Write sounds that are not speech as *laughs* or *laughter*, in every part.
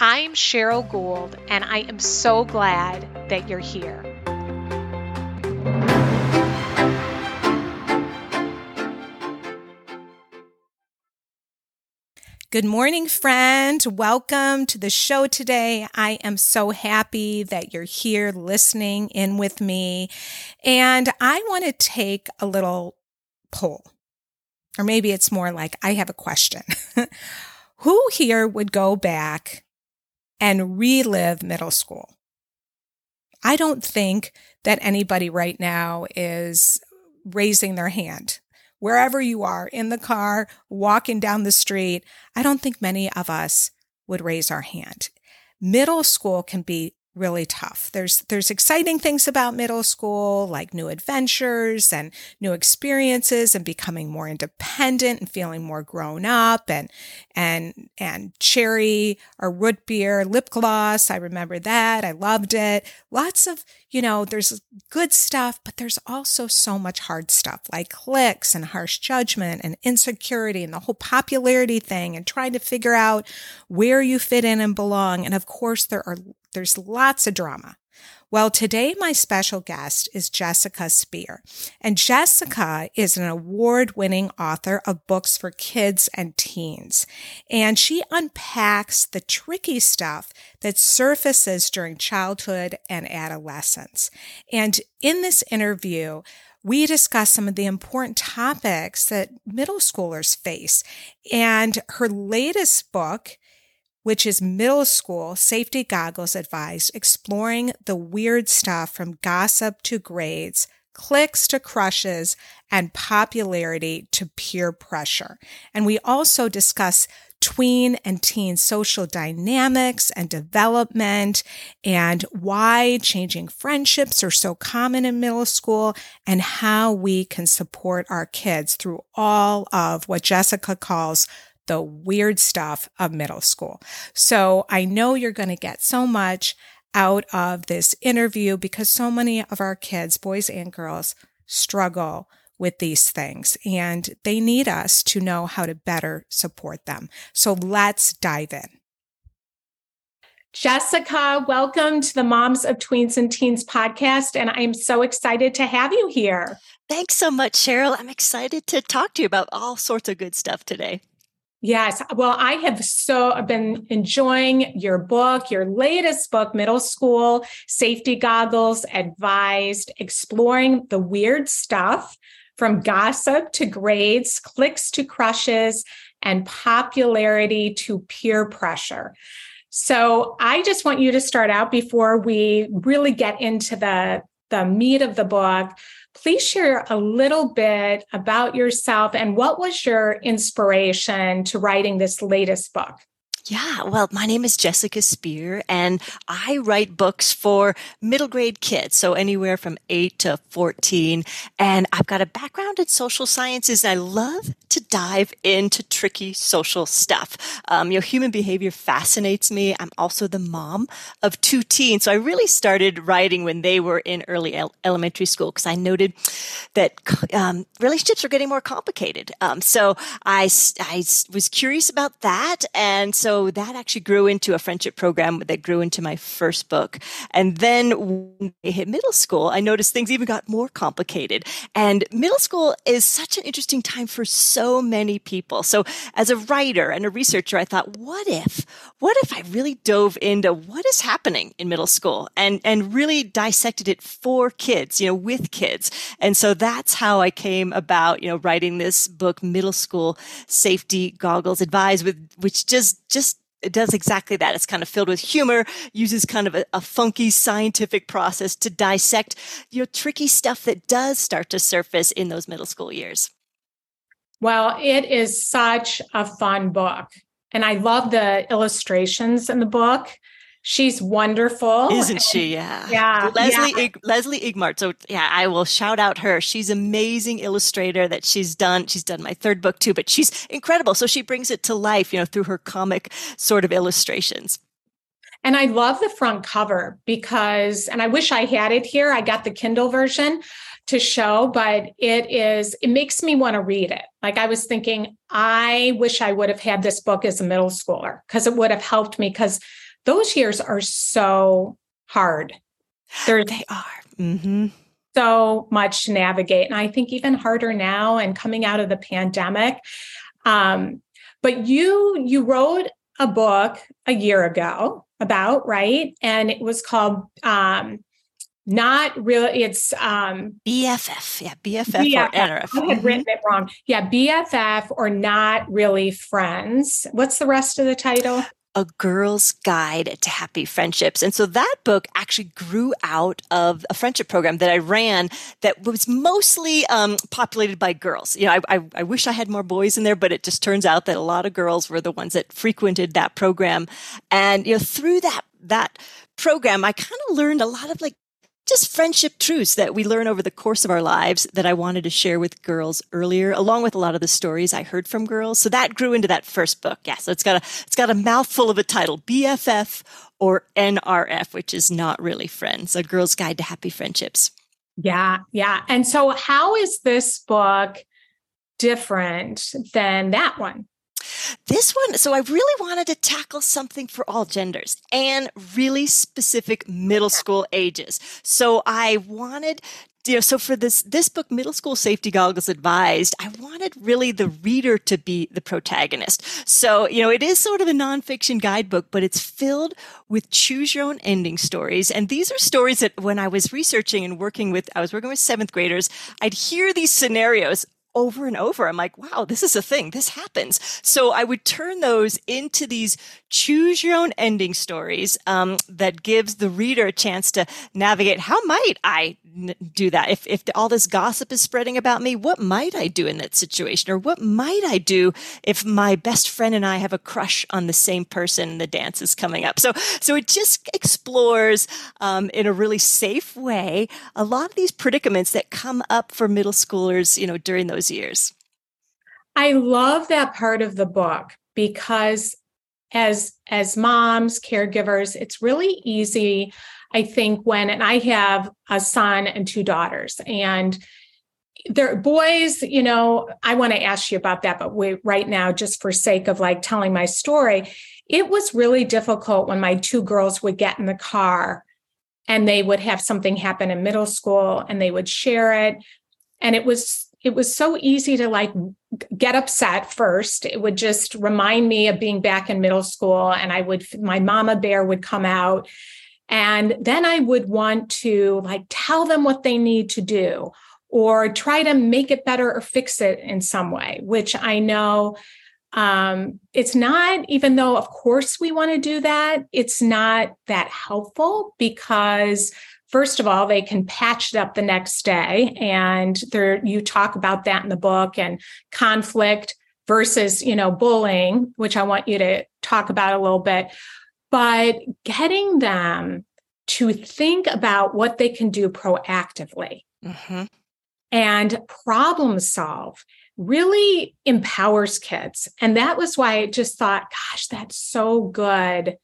I'm Cheryl Gould, and I am so glad that you're here. Good morning, friend. Welcome to the show today. I am so happy that you're here listening in with me. And I want to take a little poll, or maybe it's more like I have a question. *laughs* Who here would go back and relive middle school? I don't think that anybody right now is raising their hand wherever you are in the car, walking down the street, I don't think many of us would raise our hand. Middle school can be really tough. There's there's exciting things about middle school like new adventures and new experiences and becoming more independent and feeling more grown up and and and cherry or root beer lip gloss. I remember that. I loved it. Lots of, you know, there's good stuff, but there's also so much hard stuff like cliques and harsh judgment and insecurity and the whole popularity thing and trying to figure out where you fit in and belong. And of course there are there's lots of drama. Well, today my special guest is Jessica Speer. And Jessica is an award winning author of books for kids and teens. And she unpacks the tricky stuff that surfaces during childhood and adolescence. And in this interview, we discuss some of the important topics that middle schoolers face. And her latest book which is middle school safety goggles advised, exploring the weird stuff from gossip to grades, cliques to crushes, and popularity to peer pressure. And we also discuss tween and teen social dynamics and development and why changing friendships are so common in middle school and how we can support our kids through all of what Jessica calls the weird stuff of middle school. So I know you're going to get so much out of this interview because so many of our kids, boys and girls, struggle with these things and they need us to know how to better support them. So let's dive in. Jessica, welcome to the Moms of Tweens and Teens podcast. And I'm so excited to have you here. Thanks so much, Cheryl. I'm excited to talk to you about all sorts of good stuff today. Yes. Well, I have so been enjoying your book, your latest book, Middle School Safety Goggles Advised, exploring the weird stuff from gossip to grades, cliques to crushes, and popularity to peer pressure. So I just want you to start out before we really get into the, the meat of the book Please share a little bit about yourself and what was your inspiration to writing this latest book? Yeah, well, my name is Jessica Speer, and I write books for middle grade kids, so anywhere from 8 to 14. And I've got a background in social sciences, and I love to dive into tricky social stuff. Um, you know, human behavior fascinates me. I'm also the mom of two teens, so I really started writing when they were in early el- elementary school because I noted that um, relationships are getting more complicated. Um, so I, I was curious about that, and so that actually grew into a friendship program that grew into my first book. And then when I hit middle school, I noticed things even got more complicated. And middle school is such an interesting time for so many people. So as a writer and a researcher, I thought, what if, what if I really dove into what is happening in middle school and, and really dissected it for kids, you know, with kids. And so that's how I came about, you know, writing this book, Middle School Safety Goggles Advised with, which just, just it does exactly that. It's kind of filled with humor, uses kind of a, a, funky scientific process to dissect you know tricky stuff that does start to surface in those middle school years. Well, it is such a fun book. And I love the illustrations in the book. She's wonderful. Isn't she? Yeah. Yeah. Leslie yeah. Ig- Leslie Igmart. So yeah, I will shout out her. She's amazing illustrator that she's done. She's done my third book too, but she's incredible. So she brings it to life, you know, through her comic sort of illustrations. And I love the front cover because, and I wish I had it here. I got the Kindle version to show, but it is, it makes me want to read it. Like I was thinking, I wish I would have had this book as a middle schooler because it would have helped me because those years are so hard. They're, they are. Mm-hmm. So much to navigate. And I think even harder now and coming out of the pandemic. Um, but you you wrote a book a year ago about, right? And it was called um, not really it's um bff yeah bff, BFF or nrf i had written it wrong yeah bff or not really friends what's the rest of the title a Girl's Guide to Happy Friendships. And so that book actually grew out of a friendship program that I ran that was mostly um, populated by girls. You know, I, I, I, wish I had more boys in there, but it just turns out that a lot of girls were the ones that frequented that program. And, you know, through that, that program, I kind of learned a lot of like just friendship truths that we learn over the course of our lives that I wanted to share with girls earlier, along with a lot of the stories I heard from girls. So that grew into that first book. Yeah. So it's got a, it's got a mouthful of a title, BFF or NRF, which is not really friends, a girl's guide to happy friendships. Yeah. Yeah. And so how is this book different than that one? This one, so I really wanted to tackle something for all genders and really specific middle school ages. So I wanted you know, so for this this book, Middle School Safety Goggles Advised, I wanted really the reader to be the protagonist. So, you know, it is sort of a nonfiction guidebook, but it's filled with choose your own ending stories. And these are stories that when I was researching and working with, I was working with seventh graders, I'd hear these scenarios over and over. I'm like, wow, this is a thing. This happens. So I would turn those into these choose your own ending stories um, that gives the reader a chance to navigate. How might I n- do that? If, if all this gossip is spreading about me, what might I do in that situation? Or what might I do if my best friend and I have a crush on the same person and the dance is coming up? So, so it just explores um, in a really safe way a lot of these predicaments that come up for middle schoolers, you know, during those years. I love that part of the book because as as moms caregivers it's really easy i think when and i have a son and two daughters and they're boys you know i want to ask you about that but right now just for sake of like telling my story it was really difficult when my two girls would get in the car and they would have something happen in middle school and they would share it and it was it was so easy to like get upset first. It would just remind me of being back in middle school. And I would, my mama bear would come out. And then I would want to like tell them what they need to do or try to make it better or fix it in some way, which I know um, it's not, even though, of course, we want to do that, it's not that helpful because first of all they can patch it up the next day and there you talk about that in the book and conflict versus you know bullying which i want you to talk about a little bit but getting them to think about what they can do proactively mm-hmm. and problem solve really empowers kids and that was why i just thought gosh that's so good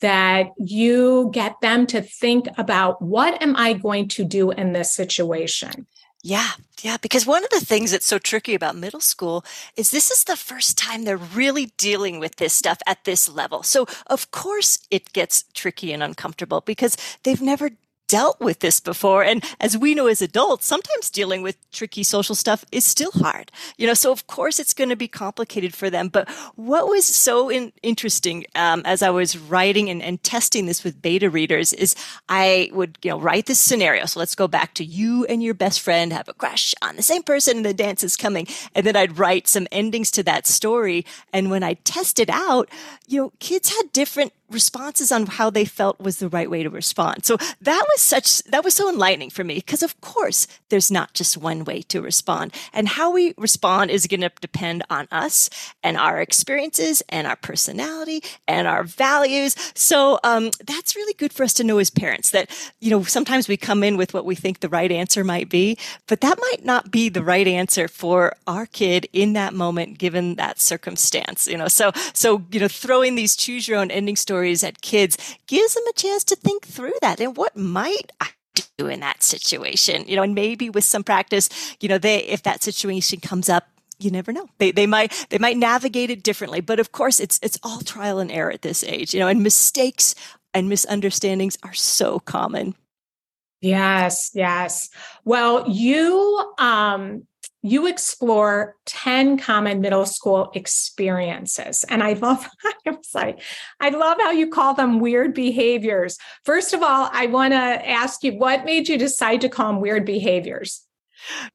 that you get them to think about what am I going to do in this situation? Yeah, yeah, because one of the things that's so tricky about middle school is this is the first time they're really dealing with this stuff at this level. So, of course, it gets tricky and uncomfortable because they've never dealt with this before. And as we know as adults, sometimes dealing with tricky social stuff is still hard. You know, so of course it's going to be complicated for them. But what was so in- interesting um, as I was writing and, and testing this with beta readers is I would, you know, write this scenario. So let's go back to you and your best friend have a crush on the same person and the dance is coming. And then I'd write some endings to that story. And when I tested out, you know, kids had different responses on how they felt was the right way to respond. So that was such, that was so enlightening for me because of course there's not just one way to respond and how we respond is going to depend on us and our experiences and our personality and our values. So, um, that's really good for us to know as parents that, you know, sometimes we come in with what we think the right answer might be, but that might not be the right answer for our kid in that moment, given that circumstance, you know, so, so, you know, throwing these choose your own ending stories stories at kids gives them a chance to think through that and what might I do in that situation, you know, and maybe with some practice, you know, they, if that situation comes up, you never know. They, they might, they might navigate it differently, but of course it's, it's all trial and error at this age, you know, and mistakes and misunderstandings are so common. Yes, yes. Well, you um you explore 10 common middle school experiences. And I love, I was like, I love how you call them weird behaviors. First of all, I want to ask you, what made you decide to call them weird behaviors?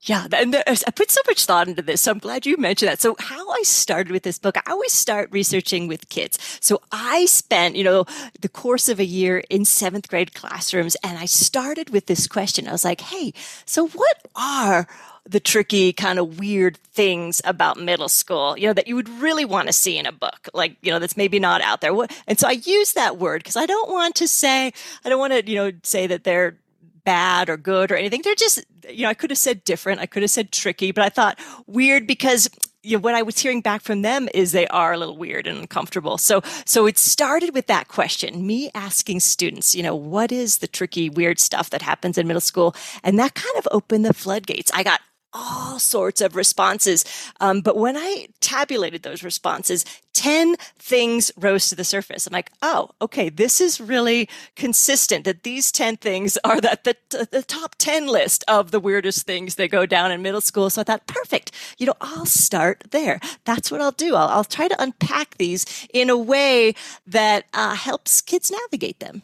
Yeah, and I put so much thought into this. So I'm glad you mentioned that. So how I started with this book, I always start researching with kids. So I spent, you know, the course of a year in seventh grade classrooms and I started with this question. I was like, Hey, so what are the tricky kind of weird things about middle school, you know, that you would really want to see in a book, like, you know, that's maybe not out there. And so I use that word because I don't want to say, I don't want to, you know, say that they're bad or good or anything. They're just, you know, I could have said different. I could have said tricky, but I thought weird because you know, what I was hearing back from them is they are a little weird and uncomfortable. So, so it started with that question, me asking students, you know, what is the tricky, weird stuff that happens in middle school? And that kind of opened the floodgates. I got all sorts of responses. Um, but when I tabulated those responses, 10 things rose to the surface. I'm like, oh, okay, this is really consistent that these 10 things are that the, the top 10 list of the weirdest things that go down in middle school. So I thought, perfect. You know, I'll start there. That's what I'll do. I'll, I'll try to unpack these in a way that uh, helps kids navigate them.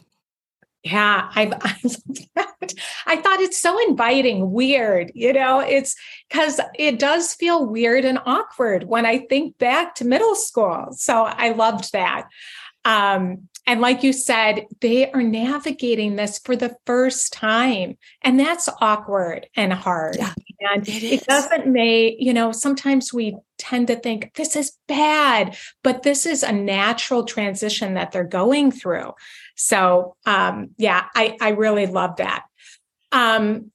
Yeah, I, *laughs* I, I thought it's so inviting, weird. You know, it's because it does feel weird and awkward when I think back to middle school. So I loved that. Um, and like you said, they are navigating this for the first time, and that's awkward and hard. Yeah, and it, it doesn't make, you know, sometimes we tend to think this is bad, but this is a natural transition that they're going through. So um, yeah, I, I really love that. Um,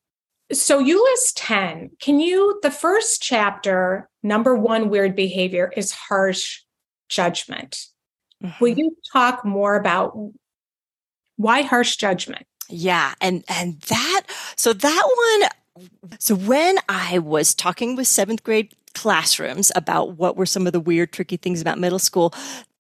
so you list 10. Can you, the first chapter, number one weird behavior is harsh judgment. Mm-hmm. Will you talk more about why harsh judgment? Yeah, and and that so that one so when I was talking with 7th grade classrooms about what were some of the weird tricky things about middle school,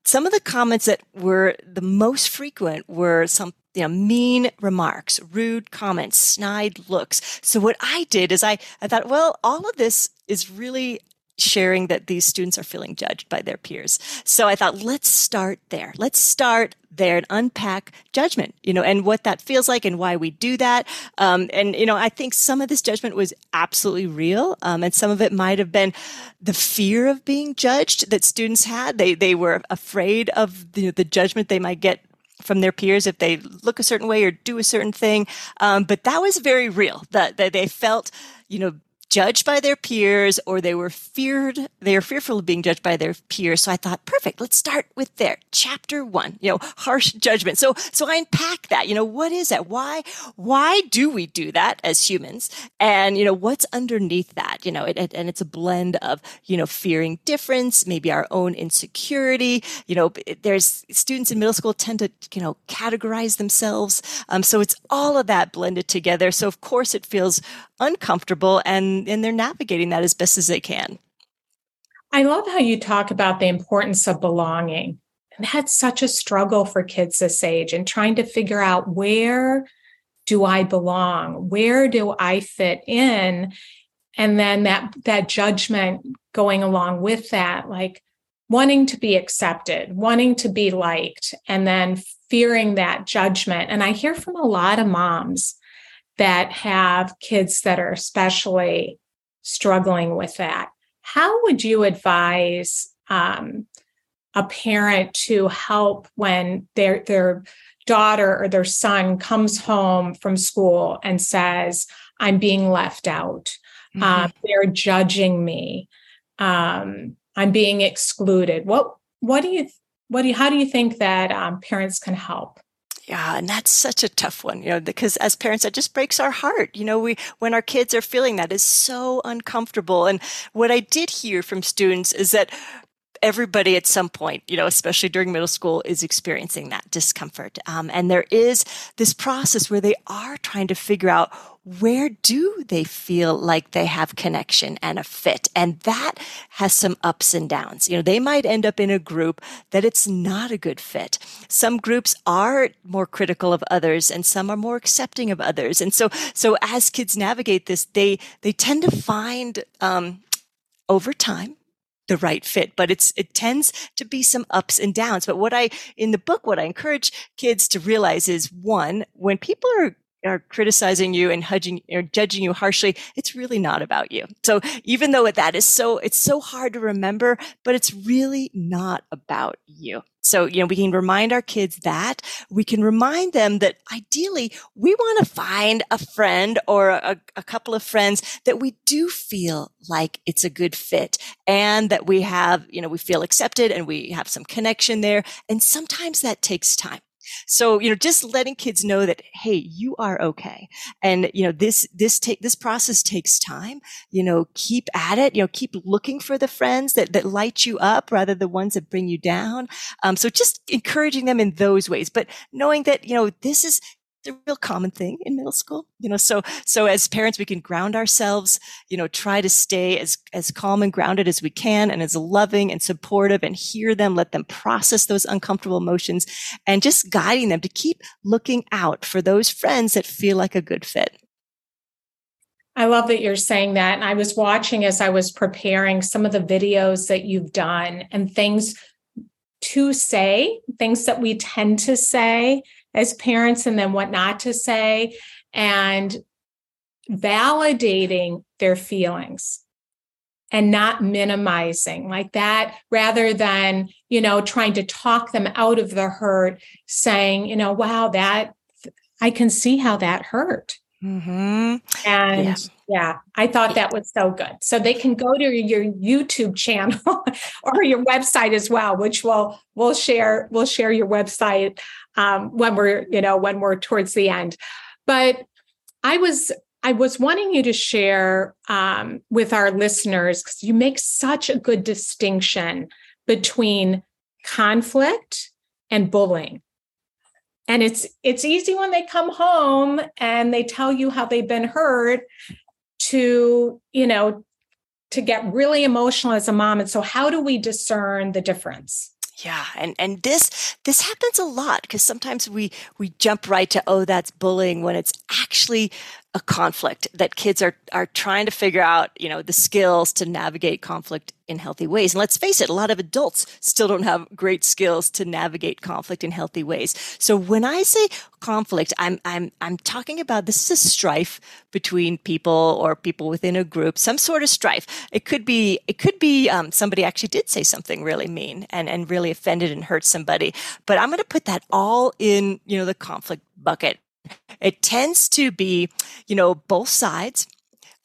some of the comments that were the most frequent were some you know, mean remarks, rude comments, snide looks. So what I did is I, I thought, well, all of this is really sharing that these students are feeling judged by their peers. So I thought, let's start there. Let's start there and unpack judgment, you know, and what that feels like and why we do that. Um, and, you know, I think some of this judgment was absolutely real. Um, and some of it might have been the fear of being judged that students had. They, they were afraid of the, the judgment they might get from their peers if they look a certain way or do a certain thing. Um, but that was very real that, that they felt, you know, judged by their peers or they were feared they are fearful of being judged by their peers. So i thought perfect let's start with there chapter one you know harsh judgment. So so i unpack that you know what is that? Why why do we do that as humans? And you know what's underneath that? You know it, it, and it's a blend of you know fearing difference maybe our own insecurity. You know there's students in middle school tend to you know categorize themselves. Um, so it's all of that blended together. So of course it feels uncomfortable and, and they're navigating that as best as they can. I love how you talk about the importance of belonging. And that's such a struggle for kids this age and trying to figure out where do I belong? Where do I fit in? And then that that judgment going along with that, like wanting to be accepted, wanting to be liked, and then fearing that judgment. And I hear from a lot of moms that have kids that are especially struggling with that. How would you advise um, a parent to help when their their daughter or their son comes home from school and says, "I'm being left out. Mm-hmm. Uh, they're judging me. Um, I'm being excluded." What what do you what do you, how do you think that um, parents can help? Yeah, and that's such a tough one, you know, because as parents, that just breaks our heart. You know, we, when our kids are feeling that is so uncomfortable. And what I did hear from students is that everybody at some point, you know, especially during middle school, is experiencing that discomfort. Um, and there is this process where they are trying to figure out where do they feel like they have connection and a fit? And that has some ups and downs. You know, they might end up in a group that it's not a good fit. Some groups are more critical of others and some are more accepting of others. And so, so as kids navigate this, they, they tend to find, um, over time, the right fit, but it's, it tends to be some ups and downs. But what I, in the book, what I encourage kids to realize is one, when people are are criticizing you and judging or judging you harshly, it's really not about you. So even though that is so, it's so hard to remember, but it's really not about you. So, you know, we can remind our kids that we can remind them that ideally we want to find a friend or a, a, couple of friends that we do feel like it's a good fit and that we have, you know, we feel accepted and we have some connection there. And sometimes that takes time. So, you know, just letting kids know that, hey, you are okay. And, you know, this, this take, this process takes time. You know, keep at it, you know, keep looking for the friends that, that light you up rather than the ones that bring you down. Um, so just encouraging them in those ways, but knowing that, you know, this is, a real common thing in middle school you know so so as parents we can ground ourselves you know try to stay as as calm and grounded as we can and as loving and supportive and hear them let them process those uncomfortable emotions and just guiding them to keep looking out for those friends that feel like a good fit I love that you're saying that. And I was watching as I was preparing some of the videos that you've done and things to say, things that we tend to say as parents and then what not to say and validating their feelings and not minimizing like that rather than you know trying to talk them out of the hurt saying you know wow that i can see how that hurt mm-hmm. and yeah. yeah. i thought that was so good so they can go to your youtube channel *laughs* or your website as well which we'll we'll share we'll share your website um, when we're you know when we're towards the end. But i was i was wanting you to share um, with our listeners because you make such a good distinction between conflict and bullying. And it's it's easy when they come home and they tell you how they've been hurt to you know to get really emotional as a mom. And so how do we discern the difference yeah, and and this this happens a lot because sometimes we we jump right to oh that's bullying when it's actually a conflict that kids are are trying to figure out, you know, the skills to navigate conflict in healthy ways. And let's face it, a lot of adults still don't have great skills to navigate conflict in healthy ways. So when I say conflict, I'm I'm I'm talking about this is a strife between people or people within a group, some sort of strife. It could be it could be um, somebody actually did say something really mean and and really offended and hurt somebody. But I'm going to put that all in you know the conflict bucket it tends to be, you know, both sides.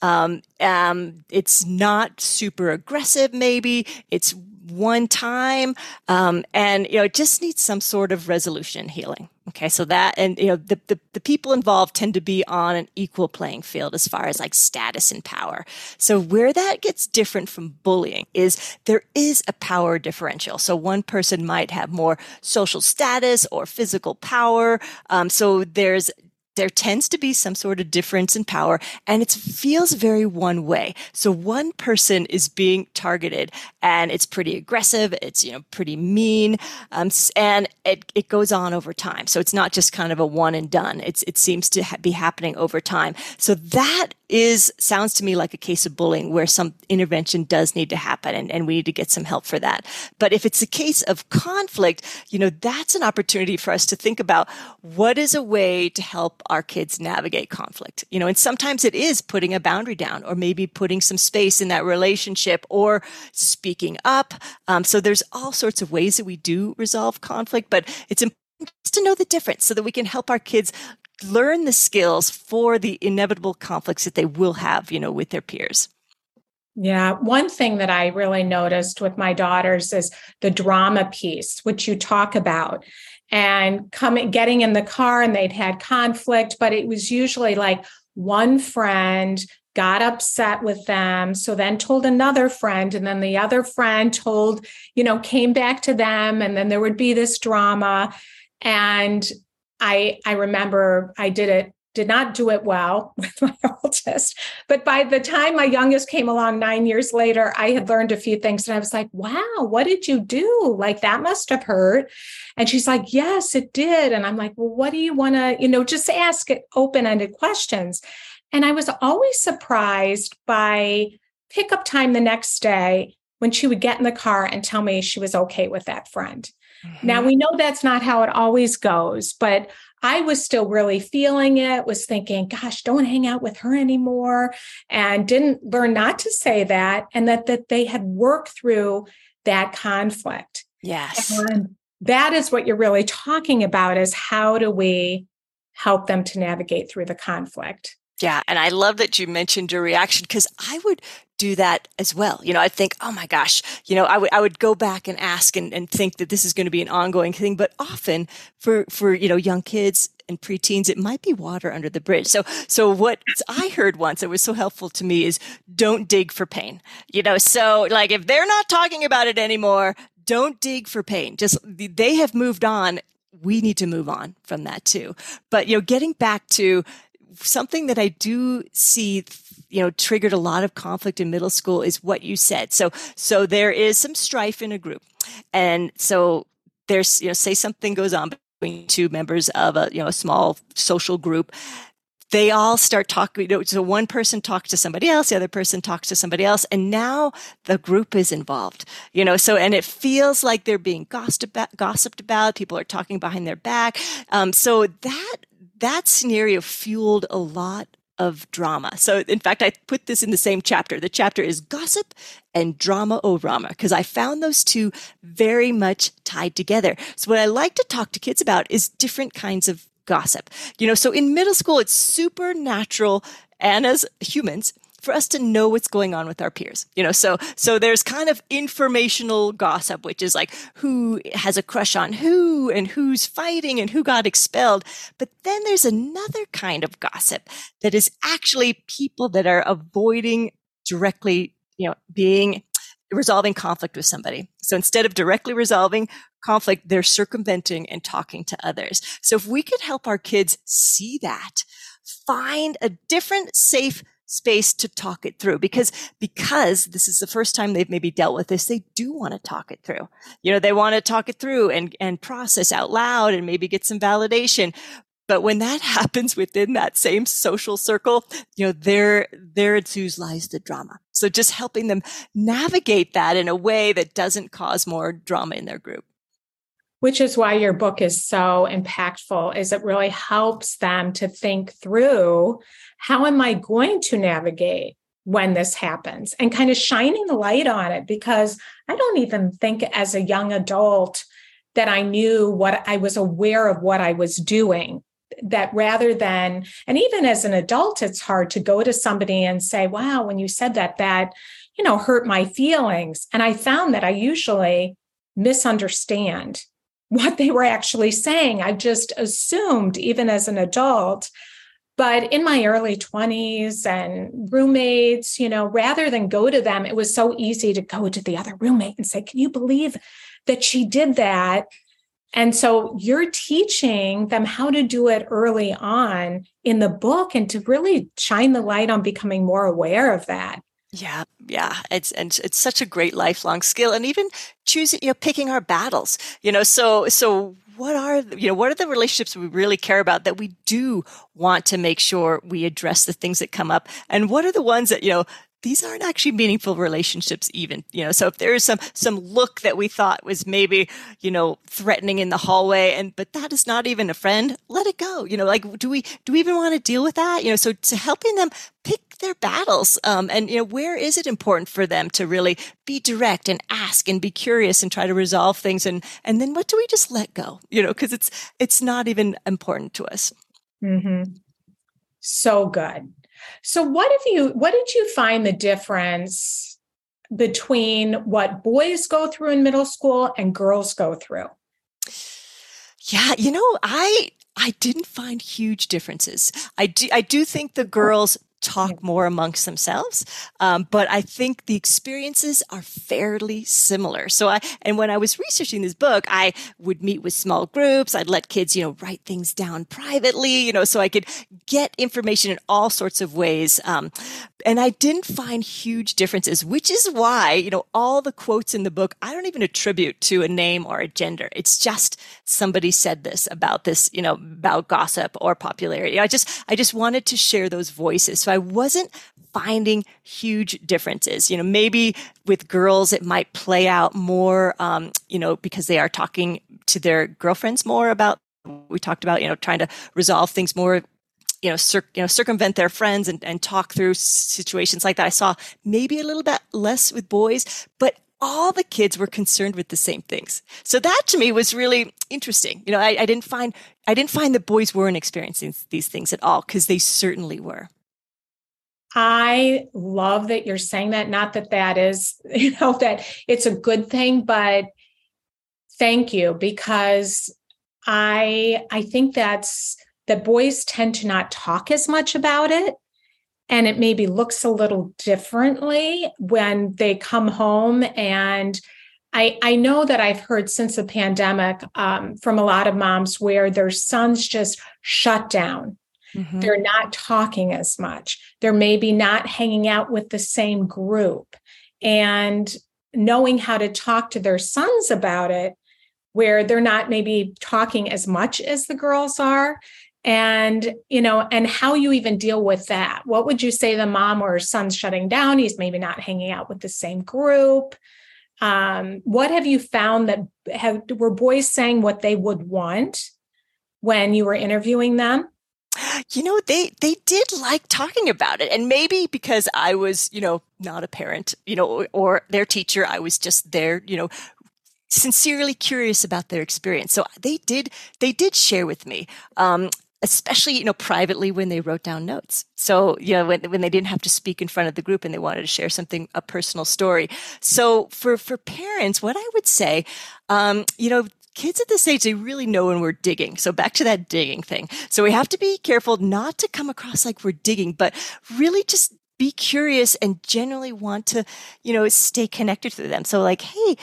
Um, um, it's not super aggressive, maybe. It's one time. Um, and, you know, it just needs some sort of resolution healing. Okay. So that, and, you know, the, the, the, people involved tend to be on an equal playing field as far as like status and power. So where that gets different from bullying is there is a power differential. So one person might have more social status or physical power. Um, so there's there tends to be some sort of difference in power and it feels very one way. So one person is being targeted and it's pretty aggressive. It's, you know, pretty mean. Um, and it, it goes on over time. So it's not just kind of a one and done. It's, it seems to ha- be happening over time. So that is, sounds to me like a case of bullying where some intervention does need to happen and, and we need to get some help for that. But if it's a case of conflict, you know, that's an opportunity for us to think about what is a way to our kids navigate conflict. You know, and sometimes it is putting a boundary down or maybe putting some space in that relationship or speaking up. Um, so there's all sorts of ways that we do resolve conflict, but it's important to know the difference so that we can help our kids learn the skills for the inevitable conflicts that they will have, you know, with their peers. Yeah. One thing that I really noticed with my daughters is the drama piece, which you talk about and coming getting in the car and they'd had conflict but it was usually like one friend got upset with them so then told another friend and then the other friend told you know came back to them and then there would be this drama. And i i remember i did it did not do it well *laughs* with my *laughs* oldest. But by the time my youngest came along nine years later, I had learned a few things. And I was like, wow, what did you do? Like that must have hurt. And she's like, yes, it did. And I'm like, well, what do you want to, you know, just ask it open ended questions. And I was always surprised by pickup time the next day when she would get in the car and tell me she was okay with that friend. Mm-hmm. Now we know that's not how it always goes, but I was still really feeling it, was thinking, gosh, don't hang out with her anymore, and didn't learn not to say that, and that that they had worked through that conflict. Yes. And that is what you're really talking about is how do we help them to navigate through the conflict? Yeah. And I love that you mentioned your reaction because I would do that as well. You know, I think, oh my gosh, you know, I would, I would go back and ask and, and think that this is going to be an ongoing thing. But often for, for, you know, young kids and preteens, it might be water under the bridge. So, so what I heard once that was so helpful to me is don't dig for pain. You know, so like if they're not talking about it anymore, don't dig for pain. Just they have moved on. We need to move on from that too. But, you know, getting back to something that I do see you know triggered a lot of conflict in middle school is what you said so so there is some strife in a group and so there's you know say something goes on between two members of a you know a small social group they all start talking. You know, so one person talks to somebody else, the other person talks to somebody else, and now the group is involved. You know, so and it feels like they're being gossiped about. Gossiped about. People are talking behind their back. Um, so that that scenario fueled a lot of drama. So, in fact, I put this in the same chapter. The chapter is gossip and drama o drama because I found those two very much tied together. So, what I like to talk to kids about is different kinds of gossip. You know, so in middle school, it's supernatural and as humans, for us to know what's going on with our peers. You know, so so there's kind of informational gossip, which is like who has a crush on who and who's fighting and who got expelled. But then there's another kind of gossip that is actually people that are avoiding directly, you know, being resolving conflict with somebody. So instead of directly resolving conflict, they're circumventing and talking to others. So if we could help our kids see that, find a different safe space to talk it through because because this is the first time they've maybe dealt with this they do want to talk it through. You know they want to talk it through and and process out loud and maybe get some validation. But when that *laughs* happens within that same social circle you know there there ensues lies the drama. So just helping them navigate that in a way that doesn't cause more drama in their group which is why your book is so impactful is it really helps them to think through how am i going to navigate when this happens? And kind of shining the light on it because i don't even think as a young adult that i knew what i was aware of what i was doing. That rather than and even as an adult it's hard to go to somebody and say wow when you said that that you know hurt my feelings. And i found that i usually misunderstand what they were actually saying. I just assumed, even as an adult. But in my early 20s and roommates, you know, rather than go to them, it was so easy to go to the other roommate and say, Can you believe that she did that? And so you're teaching them how to do it early on in the book and to really shine the light on becoming more aware of that. Yeah, yeah, it's and it's such a great lifelong skill, and even choosing, you know, picking our battles. You know, so so what are you know what are the relationships we really care about that we do want to make sure we address the things that come up, and what are the ones that you know these aren't actually meaningful relationships even you know so if there is some some look that we thought was maybe you know threatening in the hallway and but that is not even a friend let it go you know like do we do we even want to deal with that you know so to helping them pick their battles um, and you know where is it important for them to really be direct and ask and be curious and try to resolve things and and then what do we just let go you know because it's it's not even important to us mm-hmm. so good so what have you what did you find the difference between what boys go through in middle school and girls go through? Yeah, you know, I I didn't find huge differences. I do I do think the girls talk more amongst themselves. Um, but I think the experiences are fairly similar. So I, and when I was researching this book, I would meet with small groups. I'd let kids, you know, write things down privately, you know, so I could get information in all sorts of ways. Um, and I didn't find huge differences, which is why, you know, all the quotes in the book, I don't even attribute to a name or a gender. It's just somebody said this about this, you know, about gossip or popularity. I just, I just wanted to share those voices. So I wasn't finding huge differences. You know, maybe with girls, it might play out more, um, you know, because they are talking to their girlfriends more about, we talked about, you know, trying to resolve things more you know, cir- you know, circumvent their friends and, and talk through situations like that. I saw maybe a little bit less with boys, but all the kids were concerned with the same things. So that to me was really interesting. You know, I, I didn't find I didn't find the boys weren't experiencing these things at all because they certainly were. I love that you're saying that. Not that that is, *laughs* you know, that it's a good thing, but thank you because I I think that's that boys tend to not talk as much about it and it maybe looks a little differently when they come home and I, I know that I've heard since the pandemic um, from a lot of moms where their sons just shut down Mm-hmm. They're not talking as much. They're maybe not hanging out with the same group. And knowing how to talk to their sons about it, where they're not maybe talking as much as the girls are. And, you know, and how you even deal with that. What would you say the mom or son's shutting down? He's maybe not hanging out with the same group. Um, what have you found that have were boys saying what they would want when you were interviewing them? You know they they did like talking about it. And maybe because i was you know not a parent you know or, or their teacher i was just there you know sincerely curious about their experience. So they did they did share with me um, especially you know privately when they wrote down notes. So you know when, when they didn't have to speak in front of the group and they wanted to share something a personal story. So for for parents what i would say um, you know kids at this age, they really know when we're digging. So back to that digging thing. So we have to be careful not to come across like we're digging, but really just be curious and generally want to, you know, stay connected to them. So like, hey,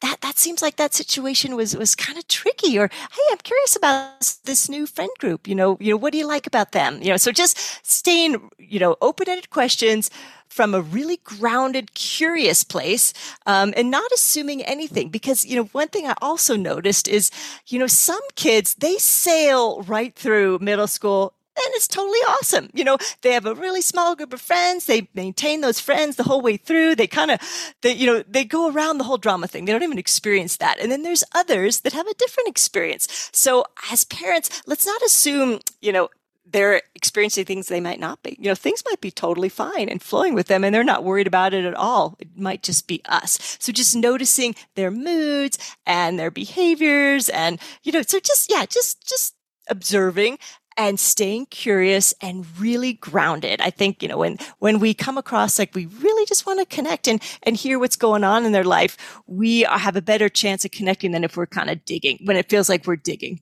that that seems like that situation was was kind of tricky or hey i'm curious about this new friend group you know you know what do you like about them you know so just staying you know open-ended questions from a really grounded, curious place, um, and not assuming anything. Because, you know, one thing I also noticed is, you know, some kids, they sail right through middle school and it's totally awesome. You know, they have a really small group of friends. They maintain those friends the whole way through. They kind of, they, you know, they go around the whole drama thing. They don't even experience that. And then there's others that have a different experience. So as parents, let's not assume, you know, they're experiencing things they might not be. You know, things might be totally fine and flowing with them and they're not worried about it at all. It might just be us. So just noticing their moods and their behaviors and, you know, so just, yeah, just, just observing and staying curious and really grounded. I think, you know, when, when we come across like we really just want to connect and, and hear what's going on in their life, we have a better chance of connecting than if we're kind of digging, when it feels like we're digging.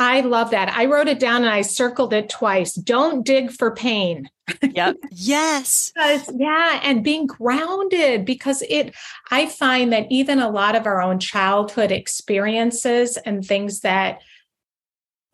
I love that. I wrote it down and I circled it twice. Don't dig for pain. Yep. *laughs* yes. because, yeah. And being grounded because it, I find that even a lot of our own childhood experiences and things that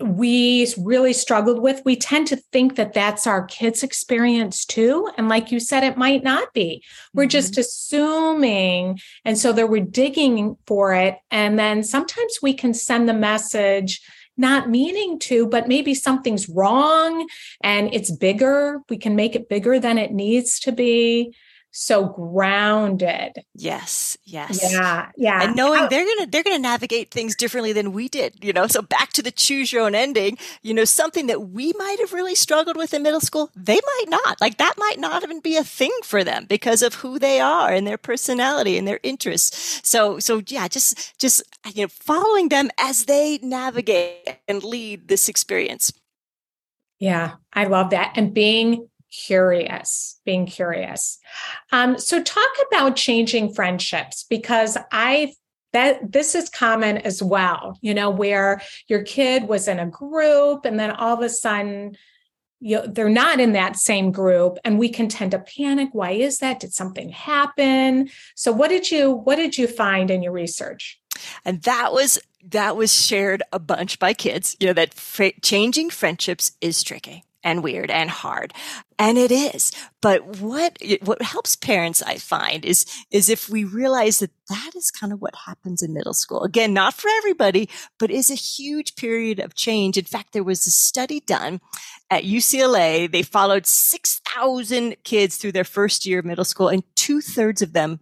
we really struggled with, we tend to think that that's our kids' experience too. And like you said, it might not be. We're mm-hmm. just assuming. And so that we're digging for it. And then sometimes we can send the message not meaning to, but maybe something's wrong and it's bigger. We can make it bigger than it needs to be so grounded. Yes, yes. Yeah, yeah. And knowing How- they're gonna they're gonna navigate things differently than we did, you know. So back to the choose your own ending, you know, something that we might have really struggled with in middle school, they might not. Like that might not even be a thing for them because of who they are and their personality and their interests. So so yeah, just just you know, following them as they navigate and lead this experience. Yeah, I love that. And being curious, being curious. Um, so talk about changing friendships because I that this is common as well, you know, where your kid was in a group and then all of a sudden you know, they're not in that same group and we can tend to panic why is that? Did something happen? So what did you what did you find in your research? And that was that was shared a bunch by kids you know that fr- changing friendships is tricky and weird and hard. And it is. But what, what helps parents, I find, is, is if we realize that that is kind of what happens in middle school. Again, not for everybody, but is a huge period of change. In fact, there was a study done at UCLA. They followed 6,000 kids through their first year of middle school and two thirds of them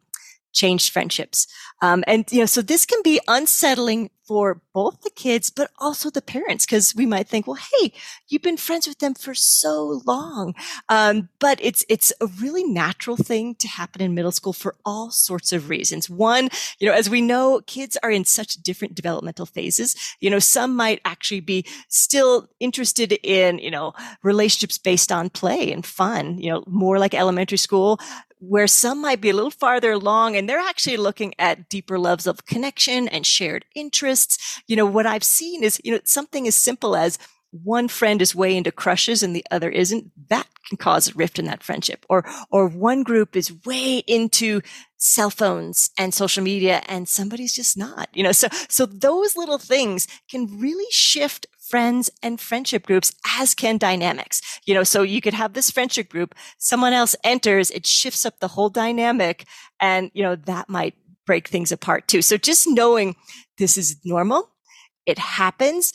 changed friendships. Um, and, you know, so this can be unsettling for both the kids, but also the parents, because we might think, well, hey, you've been friends with them for so long. Um, but it's, it's a really natural thing to happen in middle school for all sorts of reasons. One, you know, as we know, kids are in such different developmental phases. You know, some might actually be still interested in, you know, relationships based on play and fun, you know, more like elementary school where some might be a little farther along and they're actually looking at deeper levels of connection and shared interests. You know, what I've seen is, you know, something as simple as one friend is way into crushes and the other isn't, that can cause a rift in that friendship. Or, or one group is way into cell phones and social media and somebody's just not, you know, so, so those little things can really shift friends and friendship groups, as can dynamics. You know, so you could have this friendship group, someone else enters, it shifts up the whole dynamic. And, you know, that might break things apart too. So just knowing this is normal. It happens.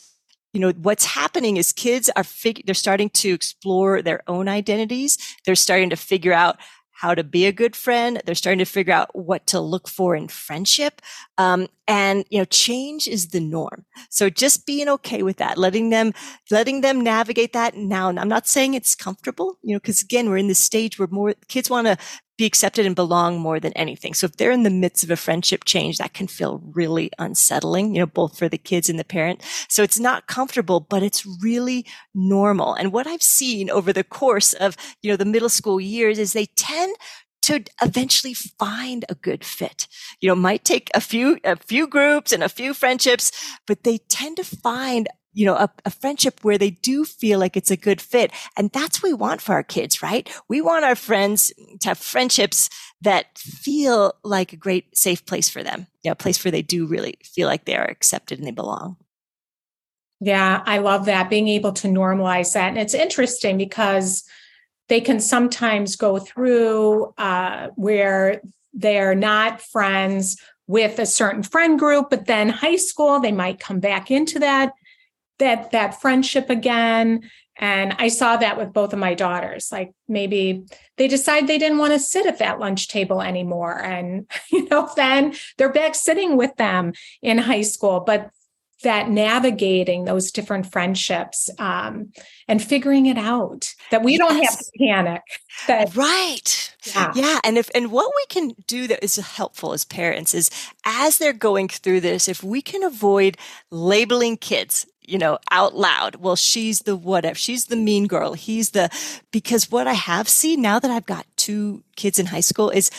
You know, what's happening is kids are fig- they're starting to explore their own identities. They're starting to figure out how to be a good friend. They're starting to figure out what to look for in friendship. Um, and, you know, change is the norm. So just being okay with that, letting them, letting them navigate that now. I'm not saying it's comfortable, you know, because again, we're in this stage where more kids want to be accepted and belong more than anything. So if they're in the midst of a friendship change, that can feel really unsettling, you know, both for the kids and the parent. So it's not comfortable, but it's really normal. And what I've seen over the course of, you know, the middle school years is they tend to eventually find a good fit. You know, might take a few, a few groups and a few friendships, but they tend to find you know, a, a, friendship where they do feel like it's a good fit. And that's what we want for our kids, right? We want our friends to have friendships that feel like a great safe place for them. You know, a place where they do really feel like they are accepted and they belong. Yeah, I love that being able to normalize that. And it's interesting because they can sometimes go through uh, where they're not friends with a certain friend group, but then high school, they might come back into that that that friendship again. And i saw that with both of my daughters like maybe they decide they didn't want to sit at that lunch table anymore. And *laughs* you know then they're back sitting with them in high school. But that navigating those different friendships um, and figuring it out that we yes. don't have to panic that right. Yeah. yeah. And if and what we can do that is helpful as parents is as they're going through this if we can avoid labeling kids you know, out loud. Well, she's the whatever. She's the mean girl. He's the, because what I have seen now that I've got two kids in high school is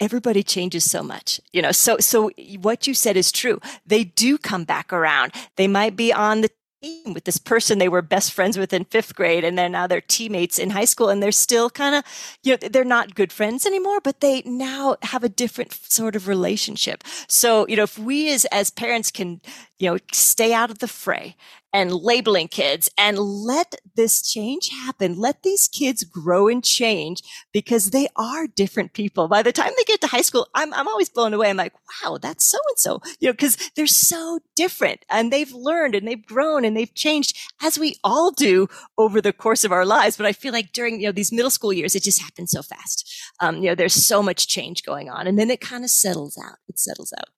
everybody changes so much, you know, so, so what you said is true. They do come back around. They might be on the with this person they were best friends with in fifth grade and then now they're teammates in high school and they're still kind of you know they're not good friends anymore but they now have a different sort of relationship. So you know if we as as parents can you know stay out of the fray and labeling kids and let this change happen. Let these kids grow and change because they are different people. By the time they get to high school, I'm, I'm always blown away. I'm like, wow, that's so and so, you know, because they're so different and they've learned and they've grown and they've changed as we all do over the course of our lives. But I feel like during, you know, these middle school years, it just happens so fast. Um, you know, there's so much change going on and then it kind of settles out. It settles out.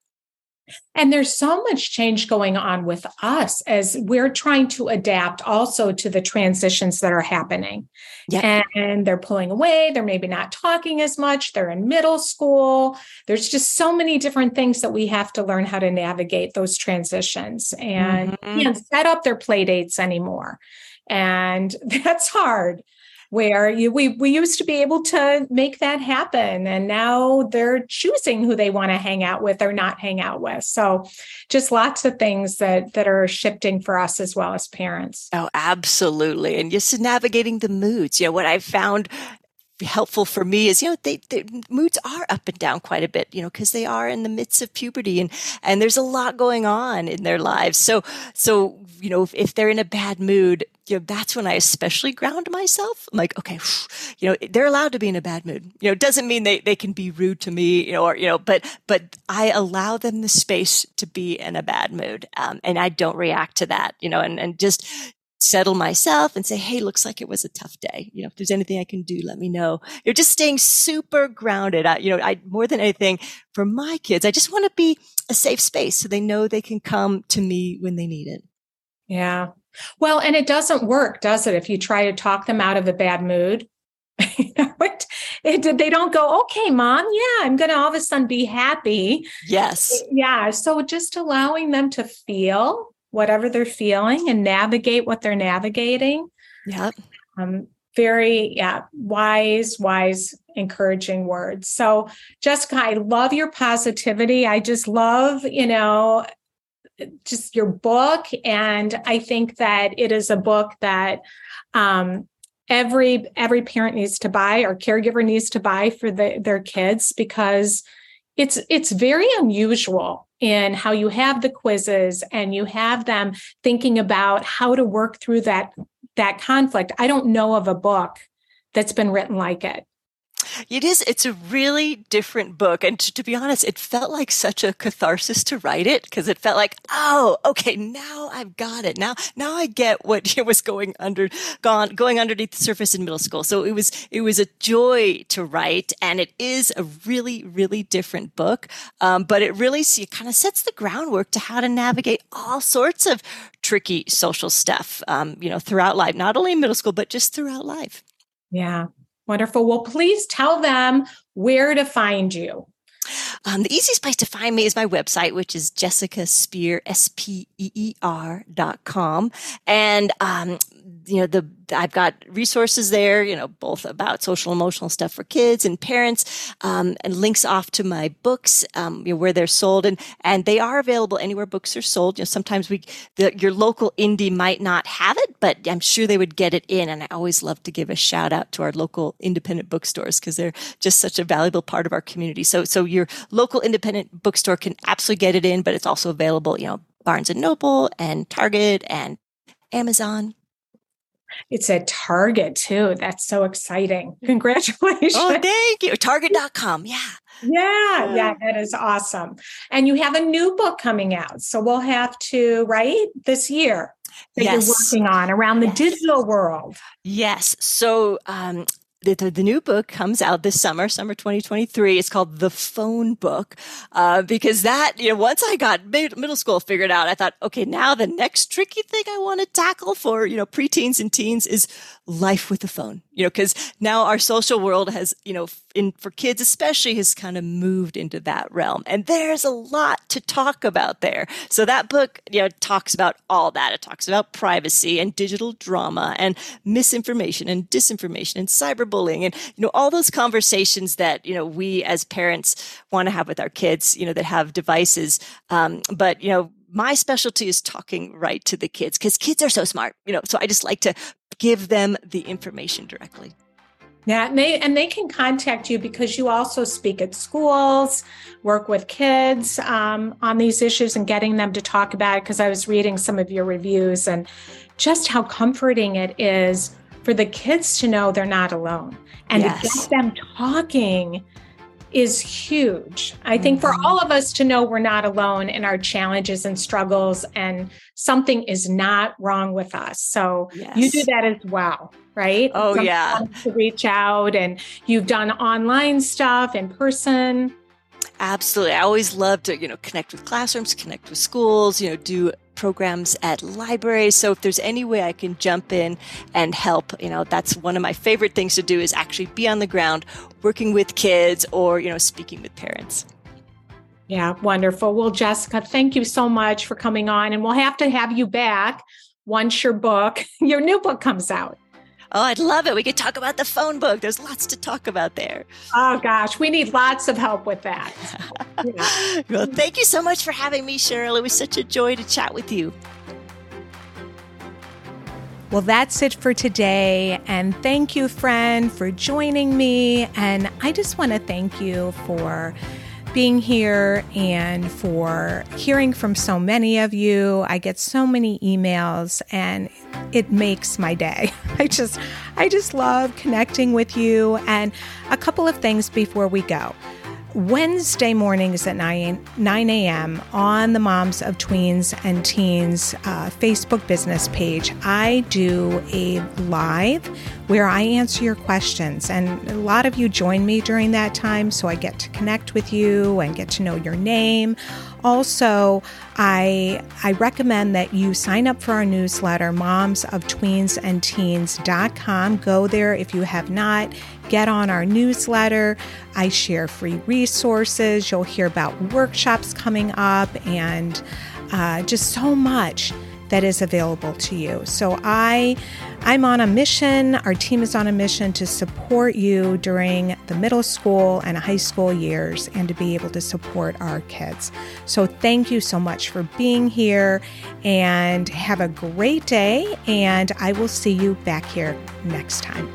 And there's so much change going on with us as we're trying to adapt also to the transitions that are happening. Yeah. And they're pulling away. They're maybe not talking as much. They're in middle school. There's just so many different things that we have to learn how to navigate those transitions and mm-hmm. can't set up their play dates anymore. And *laughs* that's hard where you, we we used to be able to make that happen and now they're choosing who they want to hang out with or not hang out with. So just lots of things that that are shifting for us as well as parents. Oh absolutely and just navigating the moods. You know what i've found helpful for me is you know they, their moods are up and down quite a bit you know because they are in the midst of puberty and and there's a lot going on in their lives. So so you know if, if they're in a bad mood you know that's when i especially ground myself. I'm like okay you know they're allowed to be in a bad mood. You know it doesn't mean they, they can be rude to me you know or you know but but i allow them the space to be in a bad mood um, and i don't react to that you know and and just settle myself and say, Hey, looks like it was a tough day. You know, if there's anything I can do, let me know. You're just staying super grounded. I, you know, I, more than anything for my kids, I just want to be a safe space so they know they can come to me when they need it. Yeah. Well, and it doesn't work, does it? If you try to talk them out of a bad mood, *laughs* it, it, they don't go, okay, mom, yeah, I'm going to all of a sudden be happy. Yes. Yeah. So just allowing them to feel whatever they're feeling and navigate what they're navigating. Yeah. Um, very, yeah, wise, wise, encouraging words. So, Jessica, I love your positivity. I just love, you know, just your book. And I think that it is a book that um, every every parent needs to buy or caregiver needs to buy for the, their kids because it's it's very unusual in how you have the quizzes and you have them thinking about how to work through that that conflict. I don't know of a book that's been written like it it is. It's a really different book. And to, to, be honest, it felt like such a catharsis to write it because it felt like, oh, okay, now I've got it. Now, now I get what *laughs* was going under, gone, going underneath the surface in middle school. So it was, it was a joy to write. And it is a really, really different book. Um, but it really it kind of sets the groundwork to how to navigate all sorts of tricky social stuff, um, you know, throughout life, not only in middle school, but just throughout life. Yeah. Wonderful. Well, please tell them where to find you. Um, the easiest place to find me is my website, which is Jessica Speer, S-P-E-E-R dot com. And, um, you know, the, I've got resources there, you know, both about social emotional stuff for kids and parents, um, and links off to my books, um, you know, where they're sold and, and they are available anywhere books are sold. You know, sometimes we, the, your local indie might not have it, but I'm sure they would get it in. And I always love to give a shout out to our local independent bookstores because they're just such a valuable part of our community. So, so your local independent bookstore can absolutely get it in, but it's also available, you know, Barnes and Noble and Target and Amazon. It's at Target too. That's so exciting. Congratulations. Oh, thank you. Target.com. Yeah. Yeah, yeah, that is awesome. And you have a new book coming out. So we'll have to, right, this year that yes. you're working on around the yes. digital world. Yes. So um, the, the, new book comes out this summer, summer 2023. It's called The Phone Book, uh, because that, you know, once I got mid, middle school figured out, I thought, okay, now the next tricky thing I want to tackle for, you know, preteens and teens is life with the phone, you know, because now our social world has, you know, in for kids especially has kind of moved into that realm. And there's a lot to talk about there. So that book, you know, talks about all that. It talks about privacy and digital drama and misinformation and disinformation and cyberbullying and, you know, all those conversations that, you know, we as parents want to have with our kids, you know, that have devices. Um, but, you know, my specialty is talking right to the kids because kids are so smart, you know, so I just like to give them the information directly. Yeah, and they and they can contact you because you also speak at schools, work with kids um, on these issues, and getting them to talk about it. Because I was reading some of your reviews and just how comforting it is for the kids to know they're not alone and yes. to get them talking is huge. I think for mm-hmm. all of us to know we're not alone in our challenges and struggles and something is not wrong with us. So yes. you do that as well, right? Oh, yeah. To reach out and you've done online stuff in person. Absolutely. I always love to, you know, connect with classrooms, connect with schools, you know, do programs at libraries. So if there's any way I can jump in and help, you know, that's one of my favorite things to do is actually be on the ground working with kids or, you know, speaking with parents. Yeah, wonderful. Well, Jessica, thank you so much for coming on and we'll have to have you back once your book, *laughs* your new book comes out. Oh, I'd love it. We could talk about the phone book. There's lots to talk about there. Oh, gosh. We need lots of help with that. *laughs* yeah. well, thank you so much for having me, Cheryl. It was such a joy to chat with you. Well, that's it for today. And thank you, friend, for joining me. And I just want to thank you for being here and for hearing from so many of you. I get so many emails and it makes my day. *laughs* I just I just love connecting with you and a couple of things before we go. Wednesday mornings at 9, 9 a.m. on the Moms of Tweens and Teens uh, Facebook business page, I do a live where I answer your questions. And a lot of you join me during that time, so I get to connect with you and get to know your name. Also, I, I recommend that you sign up for our newsletter, momsoftweensandteens.com. Go there if you have not get on our newsletter. I share free resources. You'll hear about workshops coming up and uh, just so much that is available to you. So I I'm on a mission, our team is on a mission to support you during the middle school and high school years and to be able to support our kids. So thank you so much for being here and have a great day and I will see you back here next time.